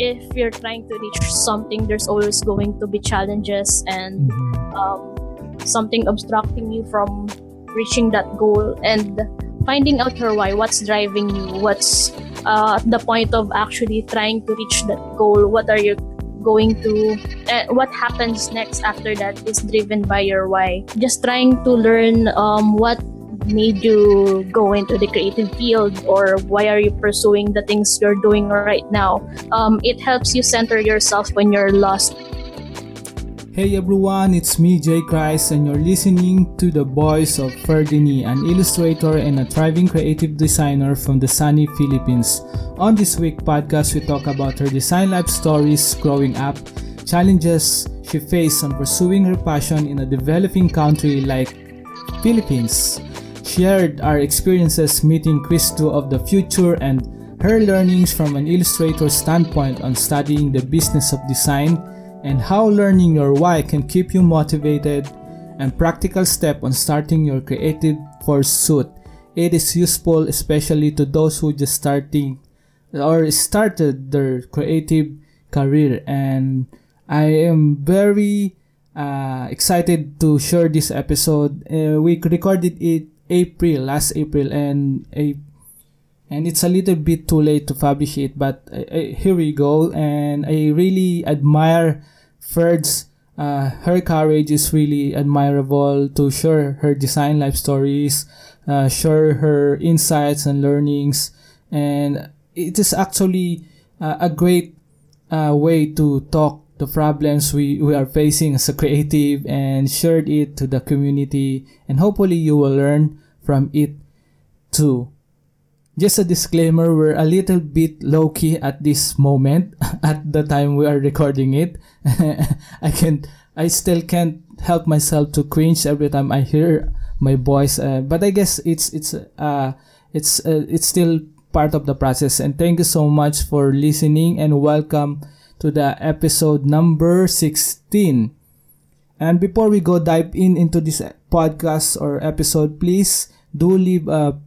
if you're trying to reach something, there's always going to be challenges and Mhm. um, something obstructing you from reaching that goal and finding out your why what's driving you what's uh, the point of actually trying to reach that goal what are you going to uh, what happens next after that is driven by your why just trying to learn um, what made you go into the creative field or why are you pursuing the things you're doing right now um, it helps you center yourself when you're lost Hey everyone, it's me Jay Christ and you're listening to the voice of Ferdenee, an illustrator and a thriving creative designer from the sunny Philippines. On this week podcast, we talk about her design life stories growing up, challenges she faced on pursuing her passion in a developing country like Philippines. Shared our experiences meeting Chris Do of the Futur and her learnings from an illustrator standpoint on studying the business of design and how learning your why can keep you motivated and practical step on starting your creative pursuit. It is useful especially to those who just starting or started their creative career and I am very uh, excited to share this episode. Uh, we recorded it April, last April and a and it's a little bit too late to publish it but uh, uh, here we go. And i really admire ferd's uh, her courage is really admirable to share her design life stories uh, share her insights and learnings. And it is actually uh, a great uh, way to talk the problems we, we are facing as a creative and shared it to the community. And hopefully you will learn from it too. Just a disclaimer we're a little bit low key at this moment at the time we are recording it. I can't i still can't help myself to cringe every time i hear my voice uh, but i guess it's it's uh it's uh, it's still part of the process. And thank you so much for listening and welcome to the episode number 16 and before we go dive in into this podcast or episode please do leave a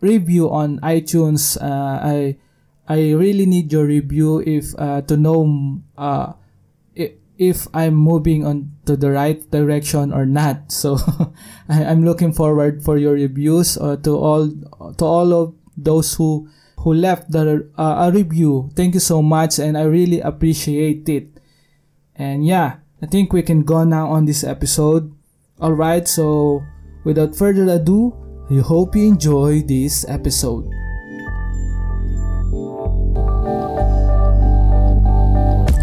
review on iTunes. Uh, I I really need your review if uh, to know uh, if I'm moving on to the right direction or not. So I, I'm looking forward for your reviews uh, to all to all of those who who left the uh, a review. Thank you so much, and I really appreciate it. And yeah, I think we can go now on this episode. All right, so without further ado, I hope you enjoy this episode.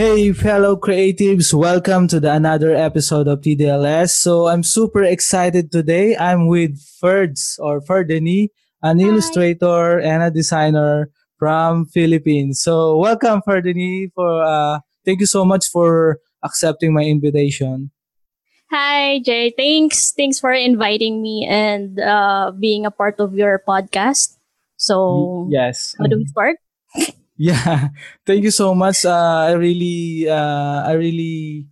Hey, fellow creatives, welcome to the another episode of TDLS. So I'm super excited today. I'm with Ferds or Ferdenee, an Hi. illustrator and a designer from Philippines. So welcome, Ferdenee. For uh, thank you so much for accepting my invitation. Hi, Jay. Thanks. Thanks for inviting me and uh, being a part of your podcast. So, yes. how do we start? Yeah, thank you so much. Uh, I really, uh, I really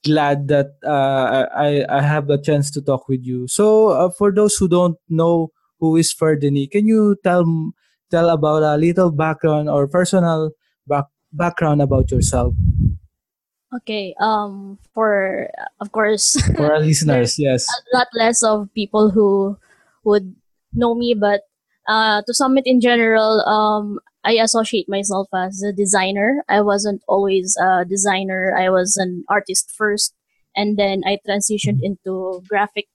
glad that uh, I I have the chance to talk with you. So, uh, for those who don't know who is Ferdenee, can you tell tell about a little background or personal back, background about yourself Okay. Um, for of course, for our listeners? Yes. a lot less of people who would know me, but uh, to sum it in general, um, I associate myself as a designer. I wasn't always a designer. I was an artist first, and then I transitioned into graphic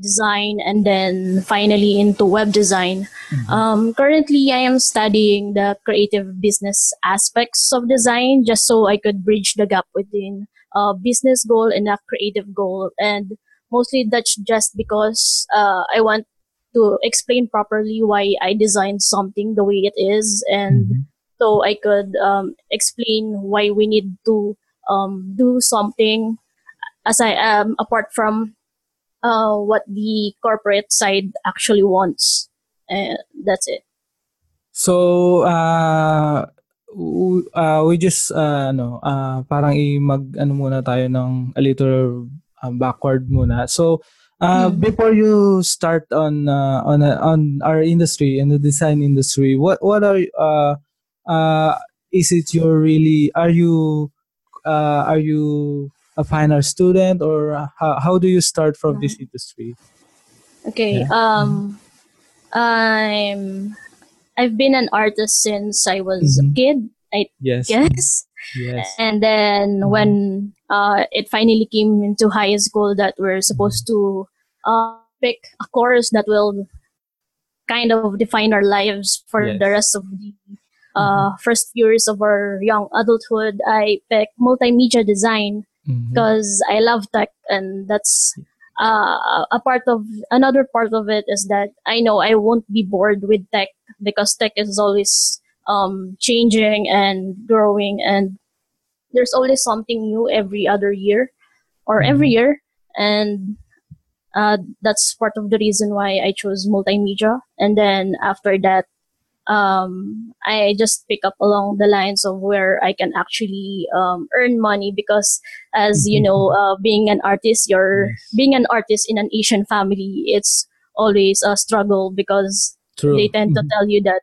design, and then finally into web design. Mhm. Um, currently, I am studying the creative business aspects of design just so I could bridge the gap between a business goal and a creative goal. And mostly that's just because uh, I want to explain properly why I designed something the way it is and Mhm. so I could um, explain why we need to um, do something aside um, apart from uh, what the corporate side actually wants. And that's it. So, uh, uh, we just, uh, ano, uh, parang i-mag, ano muna tayo ng a little uh, backward muna. So, uh, Mm. before you start on uh, on uh, on our industry in the design industry, what what are uh, uh, is it your really are you uh, are you a fine art student or how, how do you start from this industry? Okay. Yeah. Um, I'm I've been an artist since I was Mhm. a kid, I Yes. guess. Yes. And then Mhm. when uh, it finally came into high school that we're supposed to uh, pick a course that will kind of define our lives for Yes. the rest of the uh, first years of our young adulthood, I picked multimedia design because I love tech, and that's uh, a part of another part of it is that I know I won't be bored with tech because tech is always um, changing and growing, and there's always something new every other year or every year, and uh, that's part of the reason why I chose multimedia. And then after that, um, I just pick up along the lines of where I can actually um, earn money because, as you know, uh, being an artist, you're Yes. being an artist in an Asian family. It's always a struggle because True. they tend to Mhm. tell you that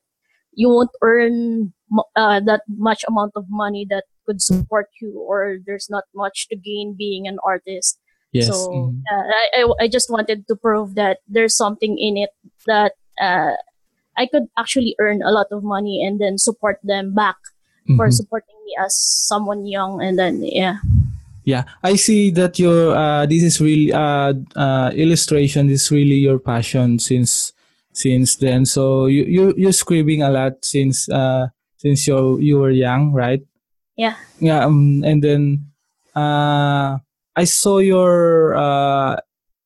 you won't earn uh, that much amount of money that could support you, or there's not much to gain being an artist. Yes. So mhm. uh, I, I, just wanted to prove that there's something in it that uh, I could actually earn a lot of money and then support them back for Mhm. supporting me as someone young. And then, yeah. Yeah, I see that your uh, this is really uh, uh, illustration is really your passion since since then. So you you you're scribbling a lot since uh, since you you were young, right? Yeah. Yeah, um, and then uh, I saw your uh,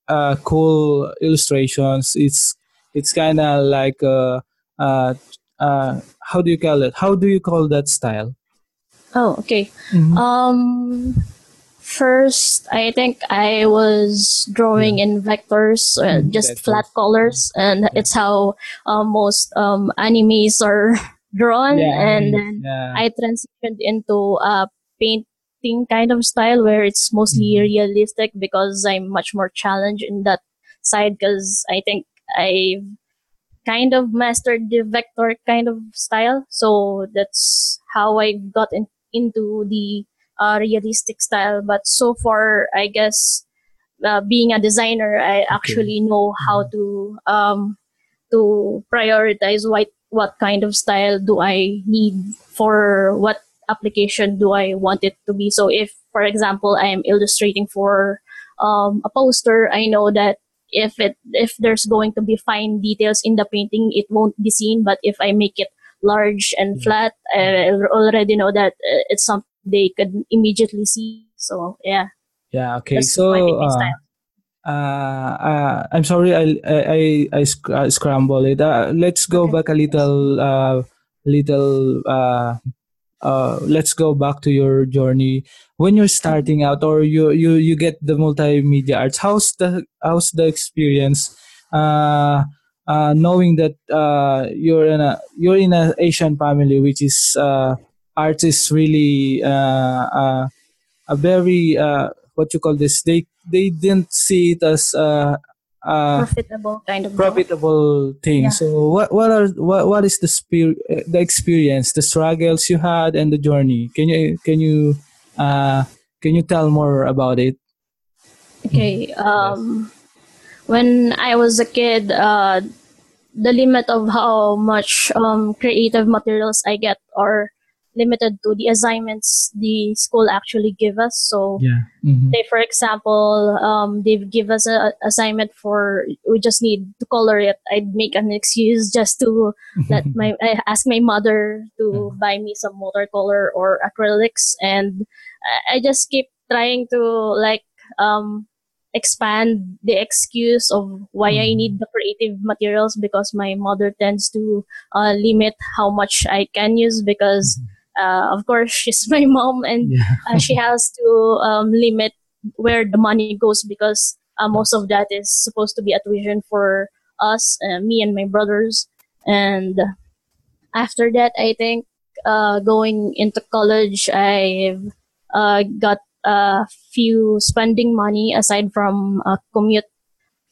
uh, cool illustrations. It's it's kind of like uh, uh, uh, how do you call it? How do you call that style? Oh, okay. Mhm. Um, first, I think I was drawing in vectors, uh, Mhm, just vectors. flat colors, and it's how uh, most um, animes are drawn. and then yeah. I transitioned into a painting kind of style where it's mostly Mhm. realistic because I'm much more challenged in that side because I think I've kind of mastered the vector kind of style. So that's how I got in, into the uh, realistic style. But so far, I guess uh, being a designer, I actually know how to um, to prioritize what what kind of style do I need for what application do I want it to be. So if, for example, I am illustrating for um, a poster, I know that if it if there's going to be fine details in the painting, it won't be seen. But if I make it large and flat, I already know that uh, it's something they could immediately see. So yeah, Yeah. Okay. that's so, uh, uh, uh, I'm sorry, I I I, I sc- uh, scramble it. Uh, let's go Okay. back a little, uh, little. Uh, uh, let's go back to your journey when you're starting out, or you you you get the multimedia arts. How's the how's the experience? Uh, uh, knowing that uh, you're in a you're in an Asian family, which is uh, art is really uh, uh, a very uh, what you call this they they didn't see it as uh, uh, Profitable kind of profitable thing Yeah. so what what are what, what is the spir- uh, the experience the struggles you had and the journey can you can you uh, can you tell more about it Okay. Um, when I was a kid, uh, the limit of how much um, creative materials I get are limited to the assignments the school actually give us. So, yeah Mhm. say for example, um, they give us a assignment for we just need to color it. I'd make an excuse just to let my I ask my mother to buy me some watercolor or acrylics, and I- just keep trying to like um expand the excuse of why I need the creative materials because my mother tends to uh, limit how much I can use because, uh, of course, she's my mom and Yeah. uh, she has to um, limit where the money goes because uh, most of that is supposed to be a tuition for us, uh, me and my brothers. And after that, I think uh, going into college, I've uh, got a few spending money aside from uh, commute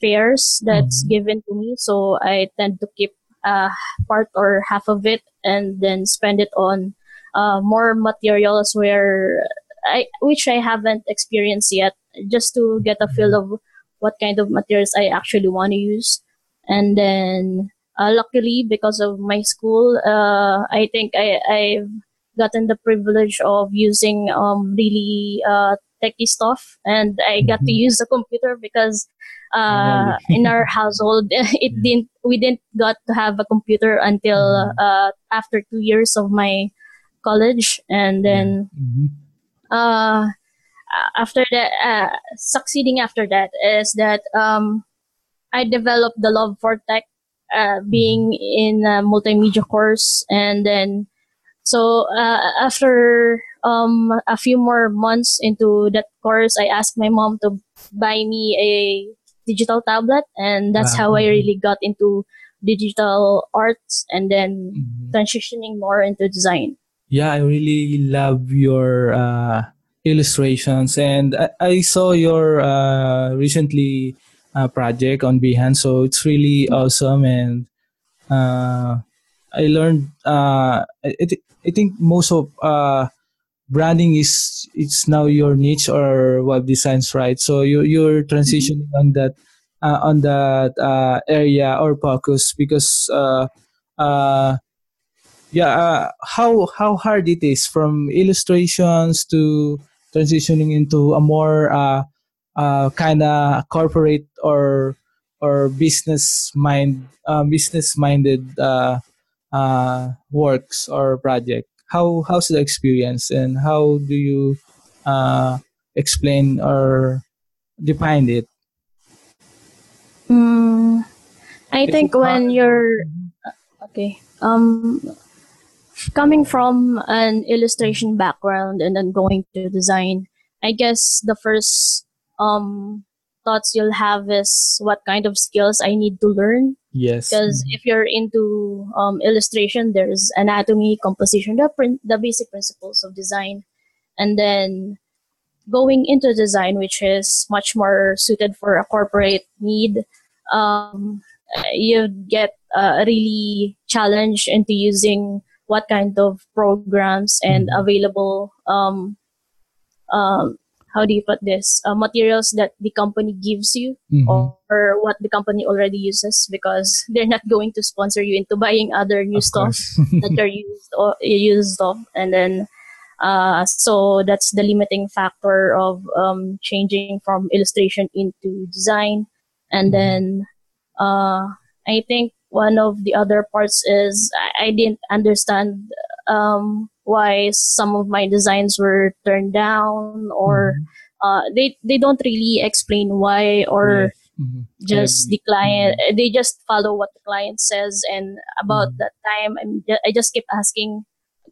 fares that's Mhm. given to me. So I tend to keep uh, part or half of it and then spend it on uh, more materials where I which I haven't experienced yet, just to get a feel of what kind of materials I actually want to use. And then, uh, luckily, because of my school, uh, I think I, I've gotten the privilege of using um, really uh, techy stuff, and I got to Mhm. use a computer because uh, in our household, it didn't we didn't got to have a computer until Mhm. uh, after two years of my college, and then Mhm. uh, after that, uh, succeeding after that is that um, I developed the love for tech, uh, being in a multimedia course, and then so uh, after um, a few more months into that course, I asked my mom to buy me a digital tablet, and that's Wow. how I really got into digital arts, and then Mhm. transitioning more into design. Yeah, I really love your uh, illustrations, and I, I saw your uh, recently uh, project on Behance, so it's really awesome. And uh, I learned. Uh, I, I think most of uh, branding is it's now your niche or web designs, right? So you you're transitioning on that uh, on that uh, area or focus because. Uh, uh, yeah uh, how how hard it is from illustrations to transitioning into a more uh, uh, kind of corporate or or business mind uh, business minded uh, uh, works or project. How how's the experience and how do you uh, explain or define it? Mm, I think when you're okay, um, coming from an illustration background and then going to design, I guess the first um thoughts you'll have is what kind of skills I need to learn. yes Because if you're into um, illustration, there's anatomy, composition, the prin- the basic principles of design, and then going into design, which is much more suited for a corporate need, um, you get uh, really challenged into using what kind of programs and Mhm. available um, um, how do you put this uh, materials that the company gives you Mhm. or what the company already uses because they're not going to sponsor you into buying other new Of stuff that you're used or used of and then uh, so that's the limiting factor of um, changing from illustration into design and Mhm. then uh, i think one of the other parts is i, I didn't understand um, why some of my designs were turned down or Mhm. uh, they they don't really explain why or Yes. Mhm. just the client they just follow what the client says and about Mhm. that time I'm, ju- i just keep asking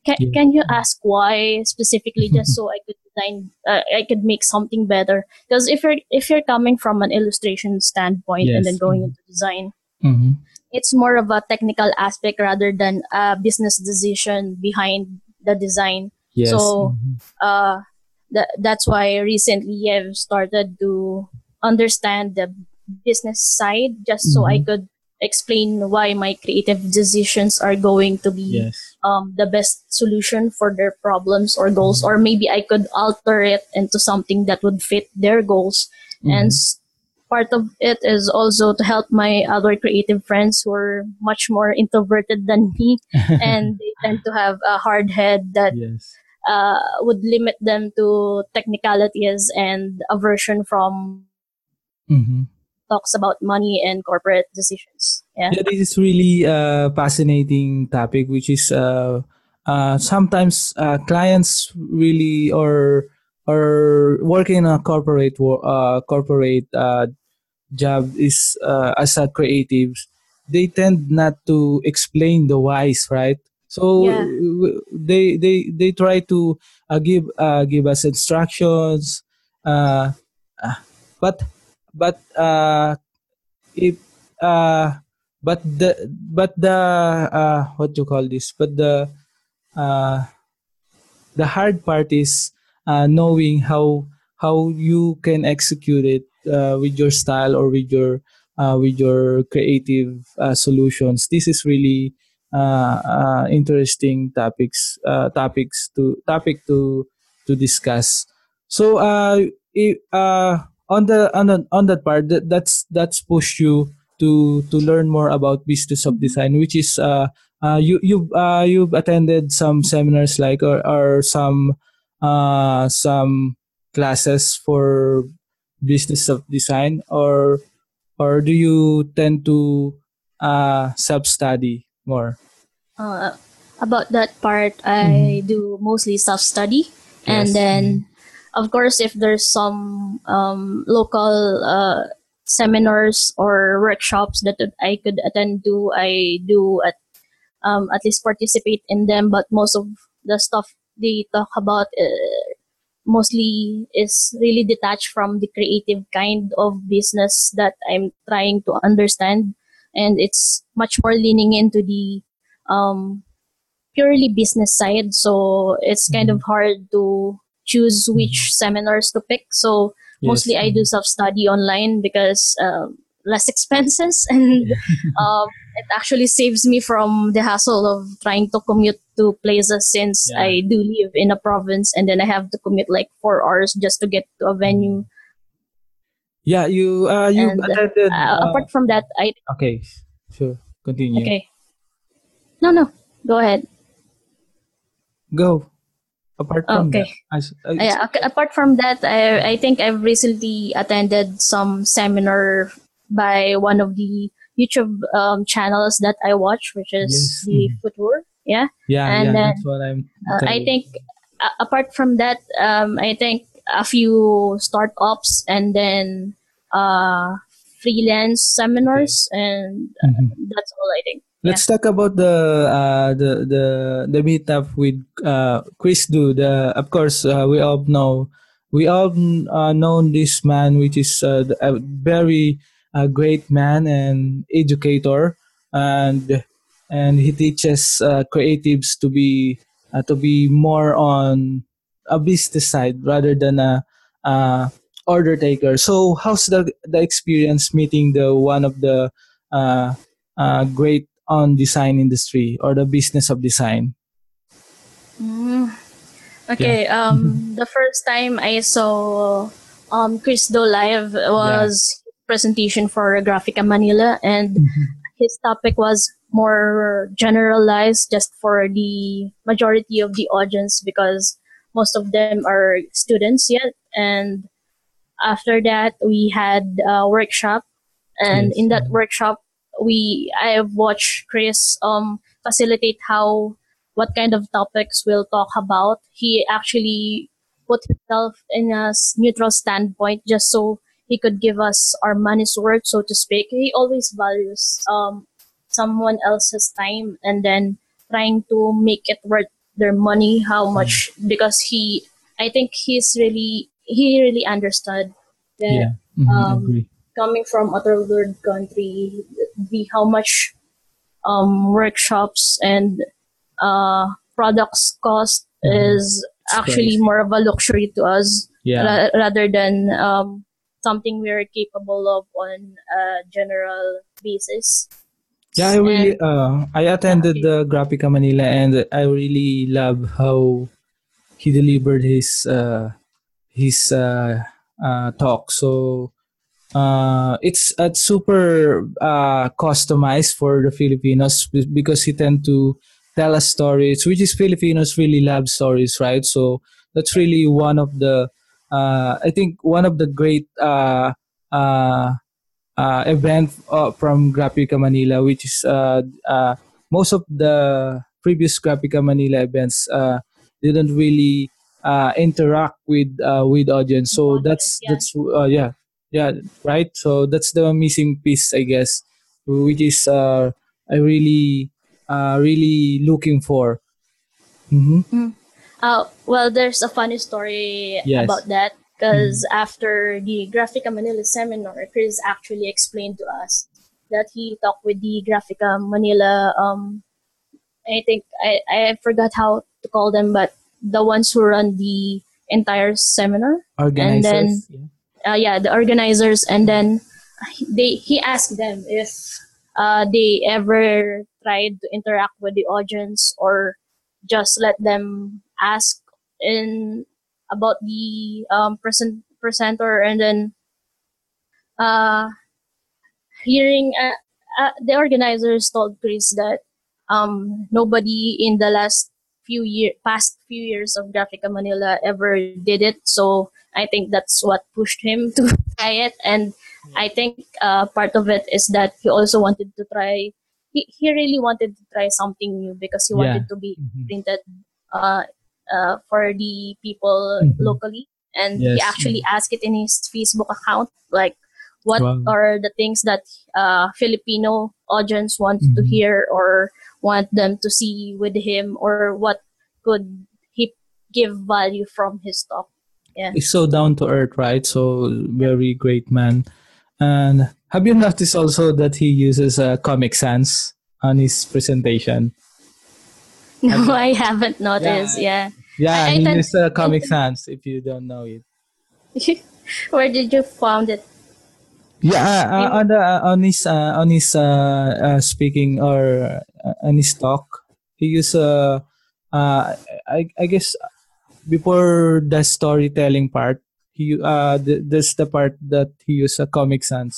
can, Yeah. can you ask why specifically just so i could design uh, i could make something better because if you're if you're coming from an illustration standpoint and then Yes. going Mhm. into design Mhm. It's more of a technical aspect rather than a business decision behind the design Yes. So- Mhm. uh, that that's why recently I've started to understand the business side just so I Mhm. could explain why my creative decisions are going to be yes. um, the best solution for their problems or goals, Mhm. or maybe I could alter it into something that would fit their goals. And Mhm. s- part of it is also to help my other creative friends who are much more introverted than me, and they tend to have a hard head that yes. uh, would limit them to technicalities and aversion from Mhm. talks about money and corporate decisions. Yeah. Yeah, this is really a fascinating topic, which is uh, uh, sometimes uh, clients really or or working in a corporate uh, corporate uh, job is uh, as a creative, they tend not to explain the whys, right? So Yeah. they they they try to uh, give uh, give us instructions, uh, uh, but but uh, if uh, but the but the uh, what do you call this? But the uh, the hard part is uh, knowing how how you can execute it uh, with your style or with your uh, with your creative uh, solutions. This is really uh, uh, interesting topics topics to topic to to discuss. So i- uh, on the on the, on that part, that, that's that's push you to to learn more about business of design, which is uh, you you you've attended some seminars like or, or some uh, some classes for business of design or or do you tend to uh, self study more? Uh, about that part, I do mostly self study, and Yes. then, of course, if there's some um, local uh, seminars or workshops that I could attend to, I do at um, at least participate in them. But most of the stuff they talk about uh, mostly is really detached from the creative kind of business that I'm trying to understand, and it's much more leaning into the um, purely business side. So it's kind of hard to choose which seminars to pick. So mostly I do self study online because um, less expenses and um, it actually saves me from the hassle of trying to commute to places since Yeah. I do live in a province and then I have to commute like four hours just to get to a venue. Yeah, you uh, you And, attended. Uh, uh, apart from that, I okay, sure. Continue. okay. No, no, go ahead. Go. Apart from Okay. that, as, uh, Yeah, ac- apart from that, I, I think I've recently attended some seminar by one of the YouTube um, channels that I watch, which is Yes, the mhm. Futur. Yeah, yeah, and yeah, then, that's what I'm. uh, I think uh, apart from that, um, I think a few startups and then uh, freelance seminars, and Mhm. that's all I think. Let's talk about the uh, the the the meetup with uh, Chris Do. The of course uh, we all know we all uh, know this man, which is uh, a very uh, great man and educator, and and he teaches uh, creatives to be uh, to be more on a business side rather than a, uh order taker. So how's the the experience meeting the one of the uh, uh, great on design industry or the business of design? Mm. Okay. Um, the first time I saw um Chris Do live was presentation for Graphika Manila, and his topic was more generalized just for the majority of the audience because most of them are students yet. And after that, we had a workshop, and Yes. in that workshop, we I have watched Chris um facilitate how what kind of topics we'll talk about. He actually put himself in a neutral standpoint just so he could give us our money's worth, so to speak. He always values um, someone else's time and then trying to make it worth their money, how much, because he, I think he's really, he really understood that Mhm, Um, coming from a third world country, the how much um, workshops and uh, products cost Mhm. is actually pricey. more of a luxury to us Yeah. ra- rather than um, something we're capable of on a general basis. Yeah, I really uh I attended the Graphika Manila and I really love how he delivered his uh his uh, uh talk. So uh it's uh, super uh customized for the Filipinos because he tend to tell us stories which is Filipinos really love stories, right? So that's really one of the uh I think one of the great uh uh uh, event uh, from Graphika Manila, which is uh, uh, most of the previous Graphika Manila events uh, didn't really uh, interact with uh, with audience. So that's Yeah. that's uh, yeah yeah right. So that's the missing piece, I guess, which is uh, I really uh, really looking for. hmm Uh, well, there's a funny story Yes. about that because after the Graphika Manila seminar, Chris actually explained to us that he talked with the Graphika Manila. Um, I think I, I forgot how to call them, but the ones who run the entire seminar. Organizers. then- yeah. uh, yeah, the organizers, and then they he asked them if uh, they ever tried to interact with the audience or just let them ask in about the um, present presenter, and then uh, hearing uh, uh, the organizers told Chris that um, nobody in the last few year past few years of Graphika Manila ever did it. So I think that's what pushed him to try it. And I think uh, part of it is that he also wanted to try. He, he really wanted to try something new because he Yeah. wanted to be Mhm. printed uh, uh, for the people Mhm. locally. And he actually asked it in his Facebook account, like what Wow. are the things that uh, Filipino audience want to Mhm. hear or want them to see with him, or what could he give value from his talk. Yeah. He's so down to earth, right? So very great man. And have you noticed also that he uses uh, Comic Sans on his presentation? No, I haven't noticed. Yeah. Yeah, I- I he thought- uses uh, Comic Sans. If you don't know it. Where did you found it? Yeah, uh, on the uh, on his uh, on his uh, uh, speaking or uh, on his talk, he used uh, uh, I I guess before the storytelling part, he uh th- that's the part that he used a Comic Sans,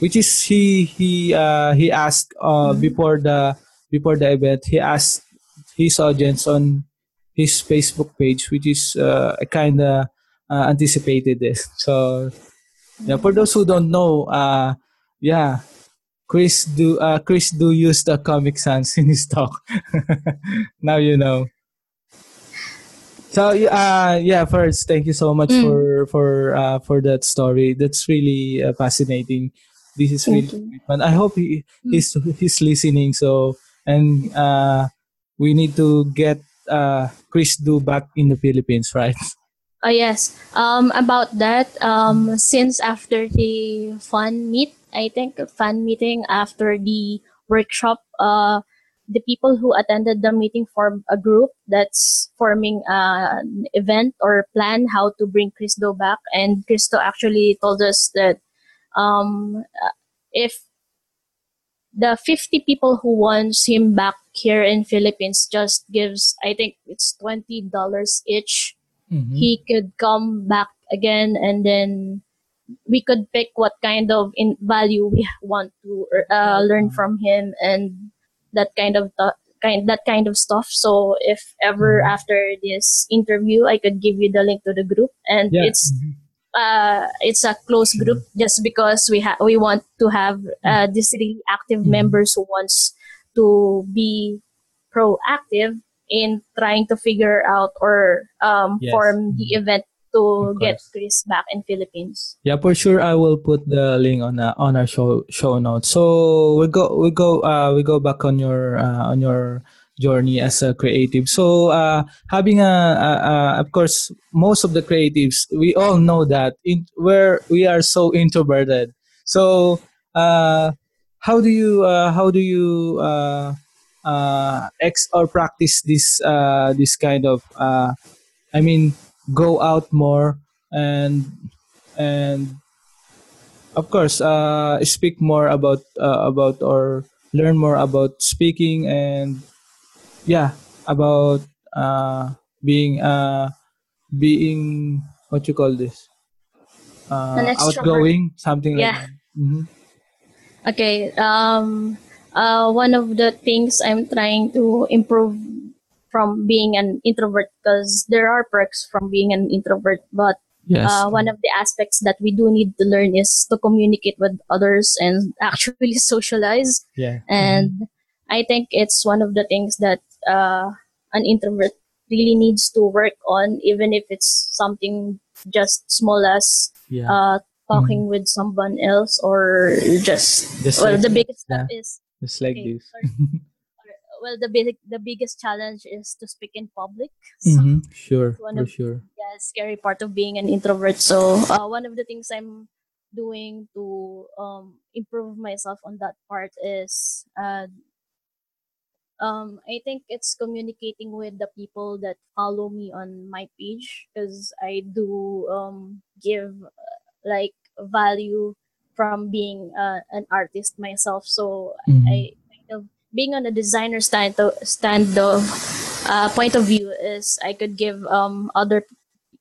which is he he uh he asked uh before the before the event he asked his audience on his Facebook page, which is uh, kind of uh, anticipated this. So yeah, for those who don't know, uh, yeah, Chris Do uh, Chris Do use the Comic Sans in his talk. now you know. So uh, yeah, first, thank you so much Mm. for for uh, for that story. That's really uh, fascinating. This is really Thank great, man. I hope he, he's he's listening. So and uh, we need to get uh, Chris Do back in the Philippines, right? Oh yes. Um, about that, um, since after the fun meet, I think fun meeting after the workshop, uh, the people who attended the meeting formed a group that's forming uh, an event or plan how to bring Chris Do back. And Chris Do actually told us that um, uh, if the 50 people who wants him back here in Philippines just gives, I think it's $20 each Mhm. he could come back again and then we could pick what kind of in value we want to uh, learn from him and that kind of th- kind that kind of stuff so if ever Mhm. after this interview i could give you the link to the group and Yeah. it's uh it's a close group just because we have we want to have uh, these really active Mhm. members who wants to be proactive in trying to figure out or um, Yes. form the event to get. Chris back in Philippines. Yeah, for sure. I will put the link on uh, on our show show notes. So we go we go uh, we go back on your uh, on your journey as a creative. So uh, having a, a, a of course most of the creatives we all know that in where we are so introverted. So uh, how do you uh, how do you uh, uh, ex or practice this uh, this kind of uh, I mean go out more and and of course uh, speak more about uh, about or learn more about speaking and yeah about uh, being uh, being what you call this uh, outgoing something like Yeah. that hmm Okay. Um. Uh. One of the things I'm trying to improve from being an introvert because there are perks from being an introvert, but yes uh, one of the aspects that we do need to learn is to communicate with others and actually socialize. yeah and I think it's one of the things that uh, an introvert really needs to work on, even if it's something just small as Yeah. uh, talking with someone else or just, Just well, like the this, biggest step yeah. is Just like okay, this. sorry. Or- well, the big, the biggest challenge is to speak in public. So hmm Sure, one for of- sure. yeah, scary part of being an introvert. So uh, one of the things I'm doing to um, improve myself on that part is uh, um, I think it's communicating with the people that follow me on my page because I do um, give uh, like value from being uh, an artist myself. So Mhm. I kind of being on a designer stand stand of uh, point of view is I could give um other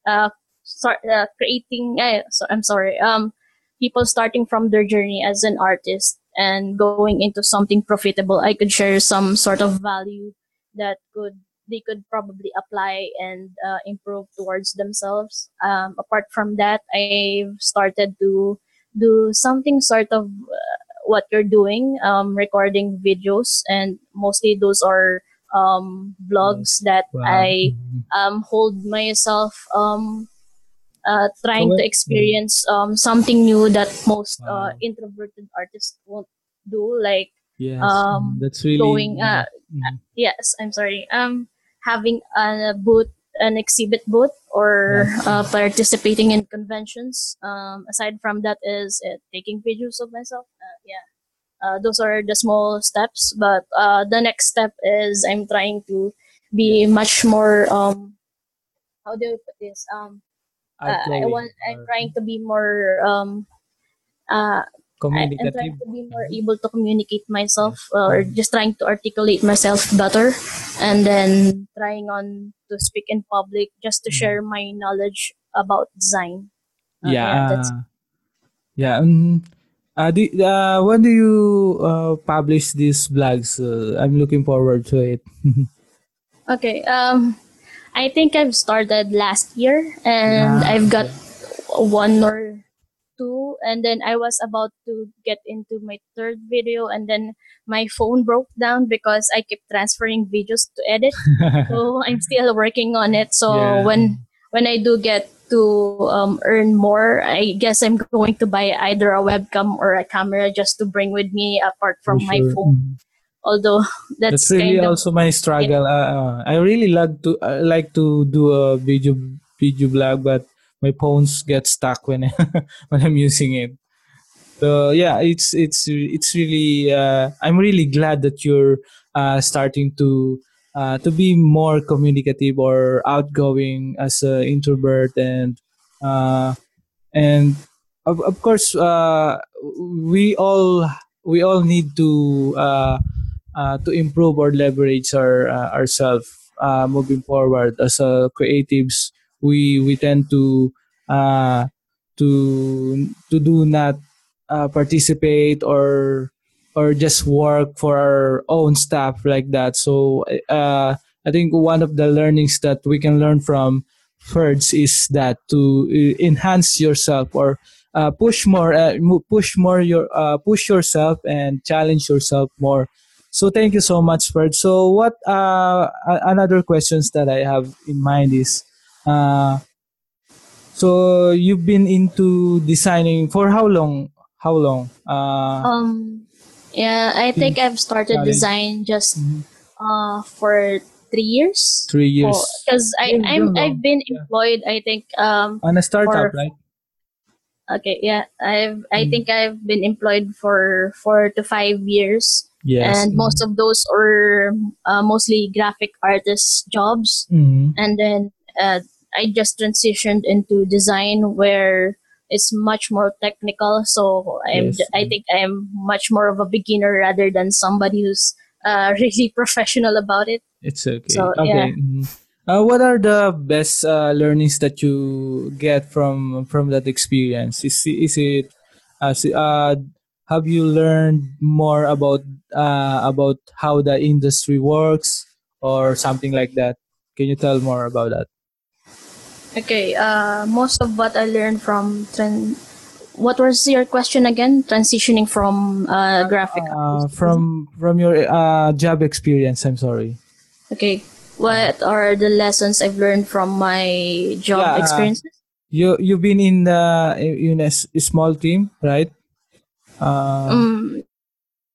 uh, start uh creating uh, so I'm sorry um people starting from their journey as an artist and going into something profitable I could share some sort of value that could they could probably apply and uh, improve towards themselves um, apart from that I've started to do something sort of uh, what you're doing um, recording videos and mostly those are um, blogs that Wow. I Mhm. um, hold myself um, uh, trying So to experience um, something new that most uh, introverted artists won't do like Yes, um, mm, that's really going uh, mhm. yes i'm sorry um having a booth an exhibit booth or uh, participating in conventions um aside from that is uh, taking videos of myself uh, yeah. Uh, those are the small steps but uh, the next step is i'm trying to be much more um how do i put this um uh, I want I'm trying to be more um uh I, I'm trying to be more able to communicate myself uh, or just trying to articulate myself better and then trying on to speak in public just to share my knowledge about design. Uh, yeah, yeah, yeah. Um, uh, do, uh, when do you uh, publish these blogs? Uh, I'm looking forward to it. okay. Um, I think I've started last year and Yeah, I've got one or two and then I was about to get into my third video and then my phone broke down because I kept transferring videos to edit. so I'm still working on it. So Yeah. when when I do get to um, earn more, I guess I'm going to buy either a webcam or a camera just to bring with me apart from For my phone. Although that's, That's really of also my struggle. Uh, uh, I really like to I like to do a video video blog, but my phones get stuck when when I'm using it. So yeah, it's it's it's really uh, I'm really glad that you're uh, starting to uh, to be more communicative or outgoing as an introvert and uh, and of, of course uh, we all we all need to uh, to improve or leverage our uh, ourselves uh, moving forward. As creatives we we tend to uh, to to do not uh, participate or or just work for our own stuff like that. So i think one of the learnings that we can learn from Ferds is that to enhance yourself or push more push more your push yourself and challenge yourself more so thank you so much Ferd. so what uh, another questions that i have in mind is uh, so you've been into designing for how long how long uh, um yeah, I think I've started design just Mhm. uh for three years. three years Because I yeah, I'm, I've been yeah. employed. I think um on a startup for- right okay yeah I've I Mm. think I've been employed for four to five years. Yes and most of those are uh, mostly graphic artist jobs Mhm. and then uh, i just transitioned into design where it's much more technical so i'm Yes. i think i'm much more of a beginner rather than somebody who's uh, really professional about it It's okay. So, okay. yeah. mhm. Uh, what are the best uh, learnings that you get from from that experience? Is is it uh, uh, have you learned more about uh, about how the industry works or something like that? Can you tell more about that? okay uh, most of what i learned from tran- what was your question again transitioning from uh, graphic Uh, from from your uh, job experience, I'm sorry. Okay. what are the lessons I've learned from my job Yeah, uh, experiences? You you've been in the in a small team, right? Uh, Mm,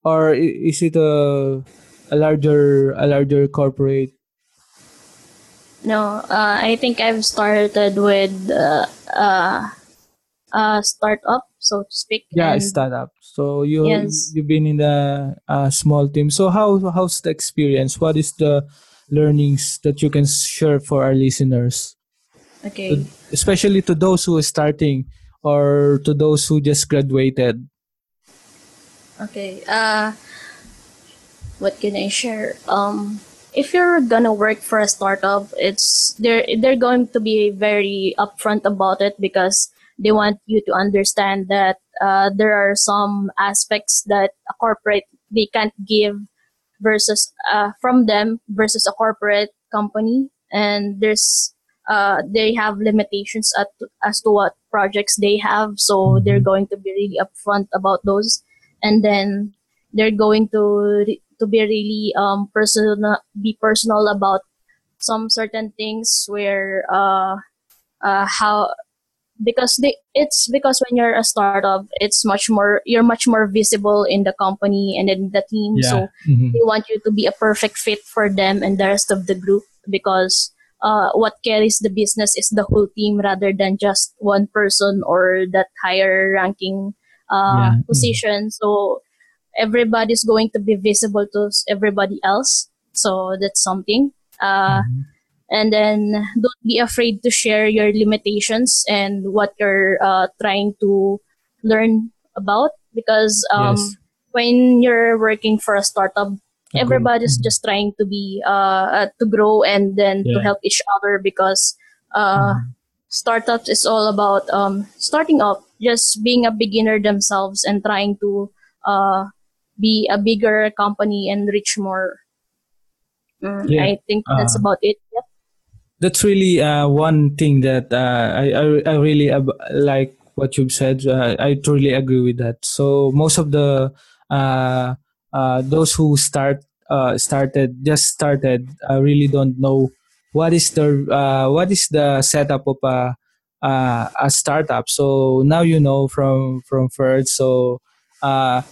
or is it a a larger a larger corporate? no, uh, I think I've started with uh, uh, a startup, so to speak. Yeah, startup. So you Yes. you've been in a, a small team. So how how's the experience? What is the learnings that you can share for our listeners, okay. especially to those who are starting or to those who just graduated? Okay. Uh, what can I share? Um, if you're gonna work for a startup, it's they're they're going to be very upfront about it because they want you to understand that uh, there are some aspects that a corporate they can't give versus uh, from them versus a corporate company, and there's uh, they have limitations at, as to what projects they have, so they're going to be really upfront about those and then they're going to to be really um personal be personal about some certain things where uh uh how because they it's because when you're a startup it's much more you're much more visible in the company and in the team so Mhm. they want you to be a perfect fit for them and the rest of the group because uh, what carries the business is the whole team rather than just one person or that higher ranking uh, Yeah. Position. So everybody's going to be visible to everybody else. So that's something. Uh, Mhm. and then don't be afraid to share your limitations and what you're uh, trying to learn about because um, Yes. when you're working for a startup everybody's Mhm. just trying to be uh, uh, to grow and then to help each other because uh, Mhm. startups is all about um, starting up just being a beginner themselves and trying to uh, be a bigger company and reach more Mm, Yeah. i think that's Uh, about it yep. that's really uh, one thing that uh, I, I I really ab- like what you've said. Uh, I truly agree with that. So most of the uh, uh, those who start uh, started just started uh, really don't know what is the uh, what is the setup of a uh, a startup. So now you know from from first. So uh,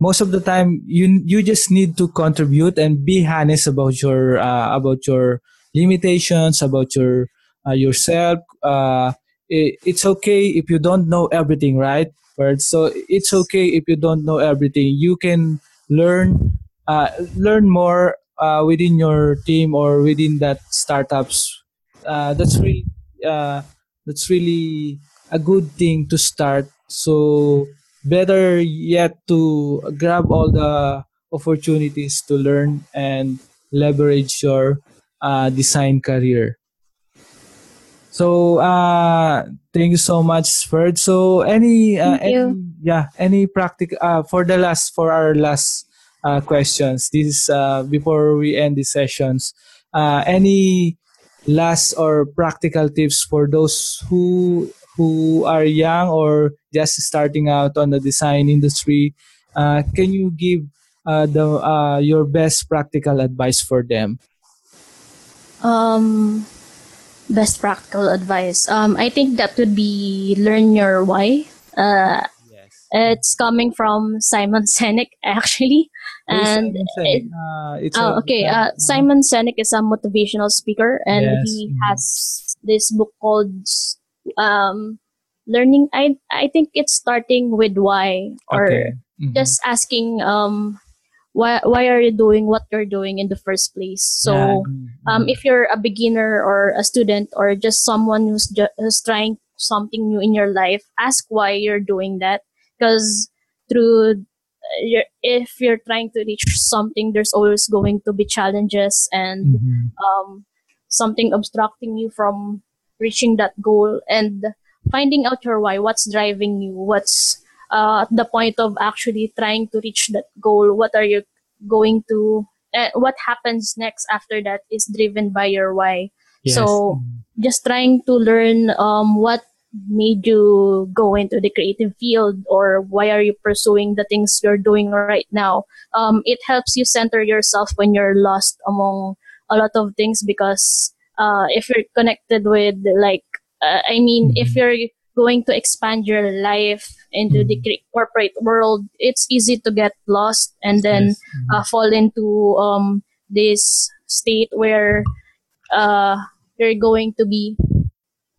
most of the time you you just need to contribute and be honest about your uh, about your limitations about your uh, yourself uh, it, it's okay if you don't know everything right but so it's okay if you don't know everything you can learn uh, learn more within your team or within that startups that's really that's really a good thing to start so better yet to grab all the opportunities to learn and leverage your uh, design career. So uh, thank you so much, Ferd. So any uh, any yeah any practical uh, for the last for our last uh, questions. This is uh, before we end the sessions. Uh, any last or practical tips for those who who are young or just starting out on the design industry? Uh, can you give uh, the uh, your best practical advice for them? Um, best practical advice. Um, I think that would be learn your why. Uh, Yes. it's coming from Simon Sinek actually, and it, uh, it's oh, a- okay. uh, Simon Sinek is a motivational speaker, and Yes. he Mhm. has this book called um, "Learning." I I think it's starting with why, or okay. Mhm. just asking um, why why are you doing what you're doing in the first place. So Yeah, um, mhm. if you're a beginner or a student or just someone who's, ju- who's trying something new in your life ask why you're doing that because through uh, your, if you're trying to reach something there's always going to be challenges and Mhm. um, something obstructing you from reaching that goal and finding out your why what's driving you what's uh, the point of actually trying to reach that goal what are you going to uh, what happens next after that is driven by your why Yes. so Mhm. just trying to learn um, what made you go into the creative field or why are you pursuing the things you're doing right now um, it helps you center yourself when you're lost among a lot of things because uh, if you're connected with like uh, I mean, if Mhm. you're going to expand your life into the Mhm. cre- corporate world, it's easy to get lost and then Yes. Mhm. uh, fall into um, this state where uh, you're going to be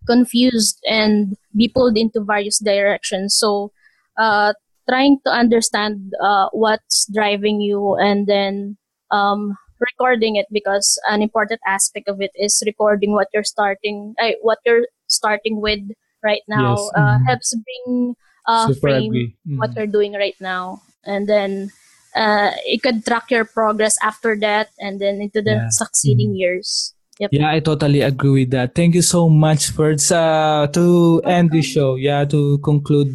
confused and be pulled into various directions. So, uh, trying to understand uh, what's driving you and then um, recording it because an important aspect of it is recording what you're starting, uh, what you're starting with right now Yes, uh, mhm. helps bring uh, frame agree. what you're doing right now and then uh, it could track your progress after that and then into the Yeah. succeeding Mhm. years yep Yeah, I totally agree with that. Thank you so much, Ferds. Uh, to end the show, yeah, to conclude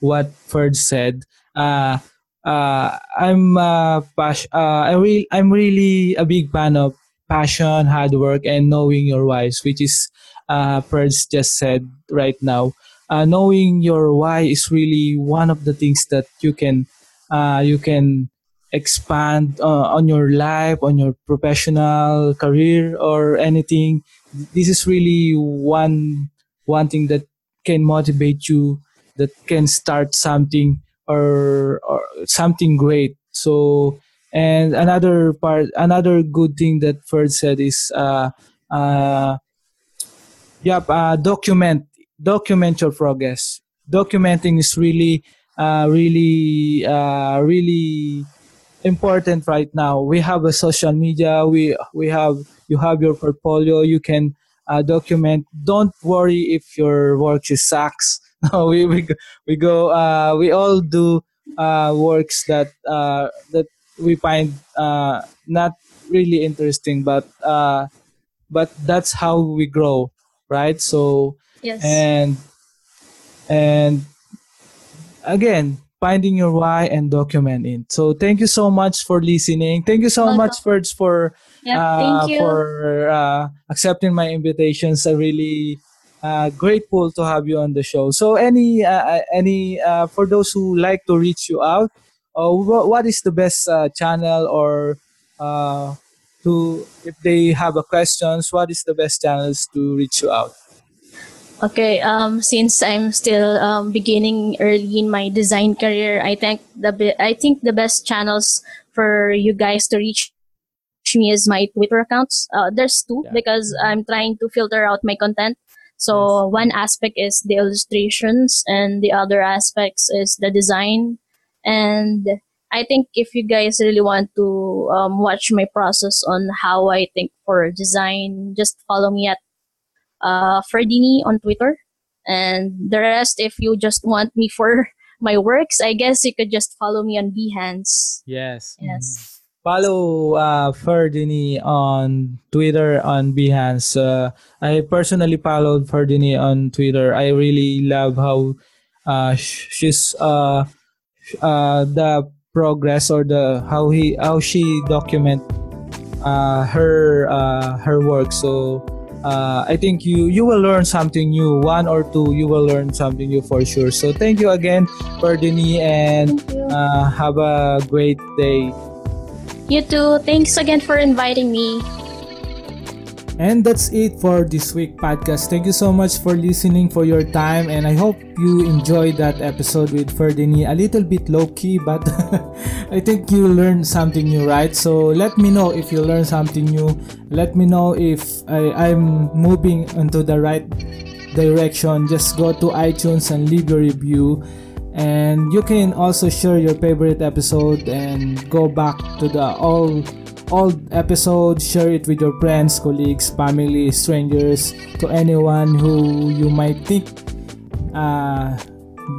what Ferds said, uh, uh, I'm uh, pas- uh, I re- I'm really a big fan of passion, hard work, and knowing your whys, which is uh, Ferds just said right now. Uh, knowing your why is really one of the things that you can uh, you can expand uh, on your life, on your professional career, or anything. This is really one one thing that can motivate you, that can start something or or something great. So, and another part, another good thing that Ferd said is, uh, uh, yep, uh, document document your progress. Documenting is really, uh, really, uh, really important right now. We have a social media. We we have you have your portfolio. You can uh, document. Don't worry if your work is sucks. No, we we go, we go. Uh, we all do uh, works that uh, that we find uh, not really interesting, but uh, but that's how we grow, right? So yes and and again finding your why and documenting so thank you so much for listening. Thank you so Welcome. much for yep uh, for uh, accepting my invitations. I'm really uh, grateful to have you on the show. So any uh, any uh, for those who like to reach you out uh, wh- what is the best uh, channel or uh, to if they have a questions what is the best channels to reach you out Okay, um, since I'm still um, beginning early in my design career, I think the be- I think the best channels for you guys to reach me is my Twitter accounts. Uh, there's two Yeah. because I'm trying to filter out my content. So one aspect is the illustrations, and the other aspects is the design. And I think if you guys really want to um, watch my process on how I think for design, just follow me at uh, Ferdenee on Twitter. And the rest, if you just want me for my works, I guess you could just follow me on Behance. Yes. Yes. Follow uh, Ferdenee on Twitter on Behance. Uh, I personally followed Ferdenee on Twitter. I really love how uh, she's uh, sh- uh, the progress or the how he how she document uh, her uh, her work. So uh, I think you you will learn something new. One or two, you will learn something new for sure. So thank you again, Ferdenee, and uh, have a great day. You too. Thanks again for inviting me. And that's it for this week podcast. Thank you so much for listening for your time and I hope you enjoyed that episode with Ferdenee. A little bit low key but I think you learned something new, right? So let me know if you learned something new. Let me know if I, I'm moving into the right direction. Just go to iTunes and leave your review. And you can also share your favorite episode and go back to the all old episode, share it with your friends, colleagues, family, strangers, to anyone who you might think uh,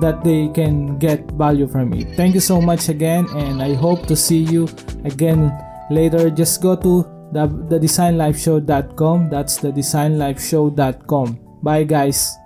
that they can get value from it. Thank you so much again, and I hope to see you again later. Just go to the, the designlifeshow.com. That's the designlifeshow.com. Bye, guys.